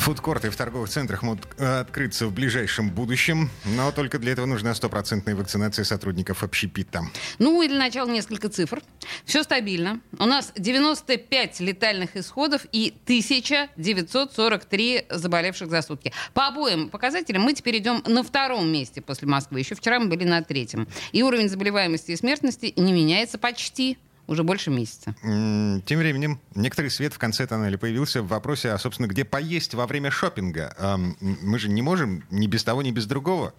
Фудкорты в торговых центрах могут открыться в ближайшем будущем, но только для этого нужна стопроцентная вакцинация сотрудников общепита. Ну и для начала несколько цифр. Все стабильно. У нас 95 летальных исходов и 1943 заболевших за сутки. По обоим показателям мы теперь идем на втором месте после Москвы. Еще вчера мы были на третьем. И уровень заболеваемости и смертности не меняется почти уже больше месяца. Тем временем, некоторый свет в конце тоннеля появился в вопросе, а, собственно, где поесть во время шопинга. Мы же не можем ни без того, ни без другого.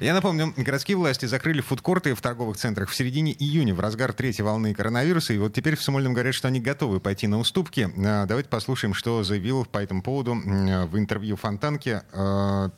Я напомню, городские власти закрыли фудкорты в торговых центрах в середине июня, в разгар третьей волны коронавируса. И вот теперь в Смольном говорят, что они готовы пойти на уступки. А, давайте послушаем, что заявил по этому поводу в интервью Фонтанке а,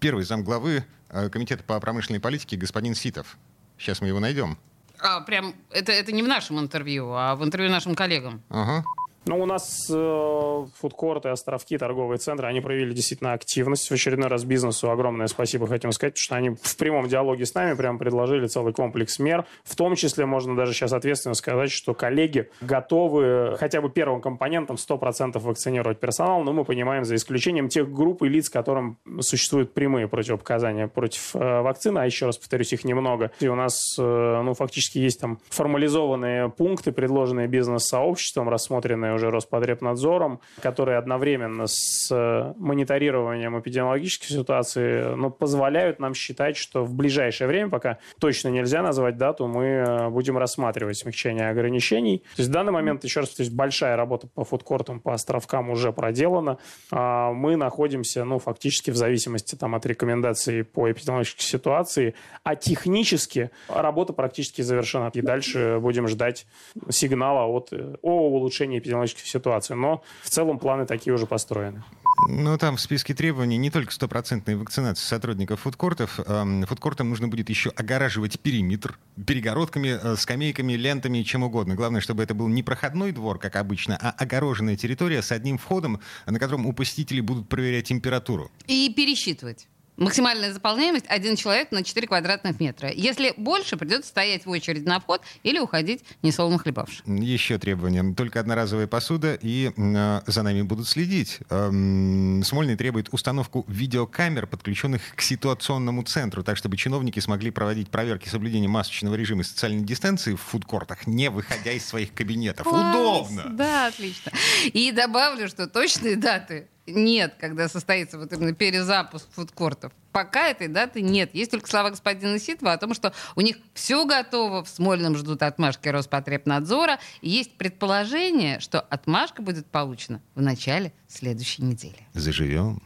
первый замглавы Комитета по промышленной политике господин Ситов. Сейчас мы его найдем. А, прям, это, это не в нашем интервью, а в интервью нашим коллегам. Ага. Ну, у нас э, фудкорты, островки, торговые центры, они проявили действительно активность. В очередной раз бизнесу огромное спасибо хотим сказать, потому что они в прямом диалоге с нами прям предложили целый комплекс мер. В том числе можно даже сейчас ответственно сказать, что коллеги готовы хотя бы первым компонентом 100% вакцинировать персонал, но мы понимаем, за исключением тех групп и лиц, которым существуют прямые противопоказания против э, вакцины, а еще раз повторюсь, их немного. И у нас, э, ну, фактически есть там формализованные пункты, предложенные бизнес-сообществом, рассмотренные уже Роспотребнадзором, которые одновременно с э, мониторированием эпидемиологической ситуации ну, позволяют нам считать, что в ближайшее время, пока точно нельзя назвать дату, мы э, будем рассматривать смягчение ограничений. То есть в данный момент, еще раз, то есть большая работа по фудкортам, по островкам уже проделана. А мы находимся, ну, фактически в зависимости там, от рекомендаций по эпидемиологической ситуации, а технически работа практически завершена. И дальше будем ждать сигнала от, э, о улучшении эпидемиологической экономической ситуации. Но в целом планы такие уже построены. Ну, там в списке требований не только стопроцентная вакцинация сотрудников фудкортов. Фудкортам нужно будет еще огораживать периметр перегородками, э, скамейками, лентами, чем угодно. Главное, чтобы это был не проходной двор, как обычно, а огороженная территория с одним входом, на котором у посетителей будут проверять температуру. И пересчитывать. Максимальная заполняемость один человек на 4 квадратных метра. Если больше, придется стоять в очередь на вход или уходить несолоно хлебавши. Еще требования. Только одноразовая посуда, и э, за нами будут следить. Эм, Смольный требует установку видеокамер, подключенных к ситуационному центру, так чтобы чиновники смогли проводить проверки соблюдения масочного режима и социальной дистанции в фудкортах, не выходя из своих кабинетов. Класс! Удобно! Да, отлично. И добавлю, что точные даты нет, когда состоится вот именно перезапуск фудкортов. Пока этой даты нет. Есть только слова господина Ситова о том, что у них все готово, в Смольном ждут отмашки Роспотребнадзора. И есть предположение, что отмашка будет получена в начале следующей недели. Заживем.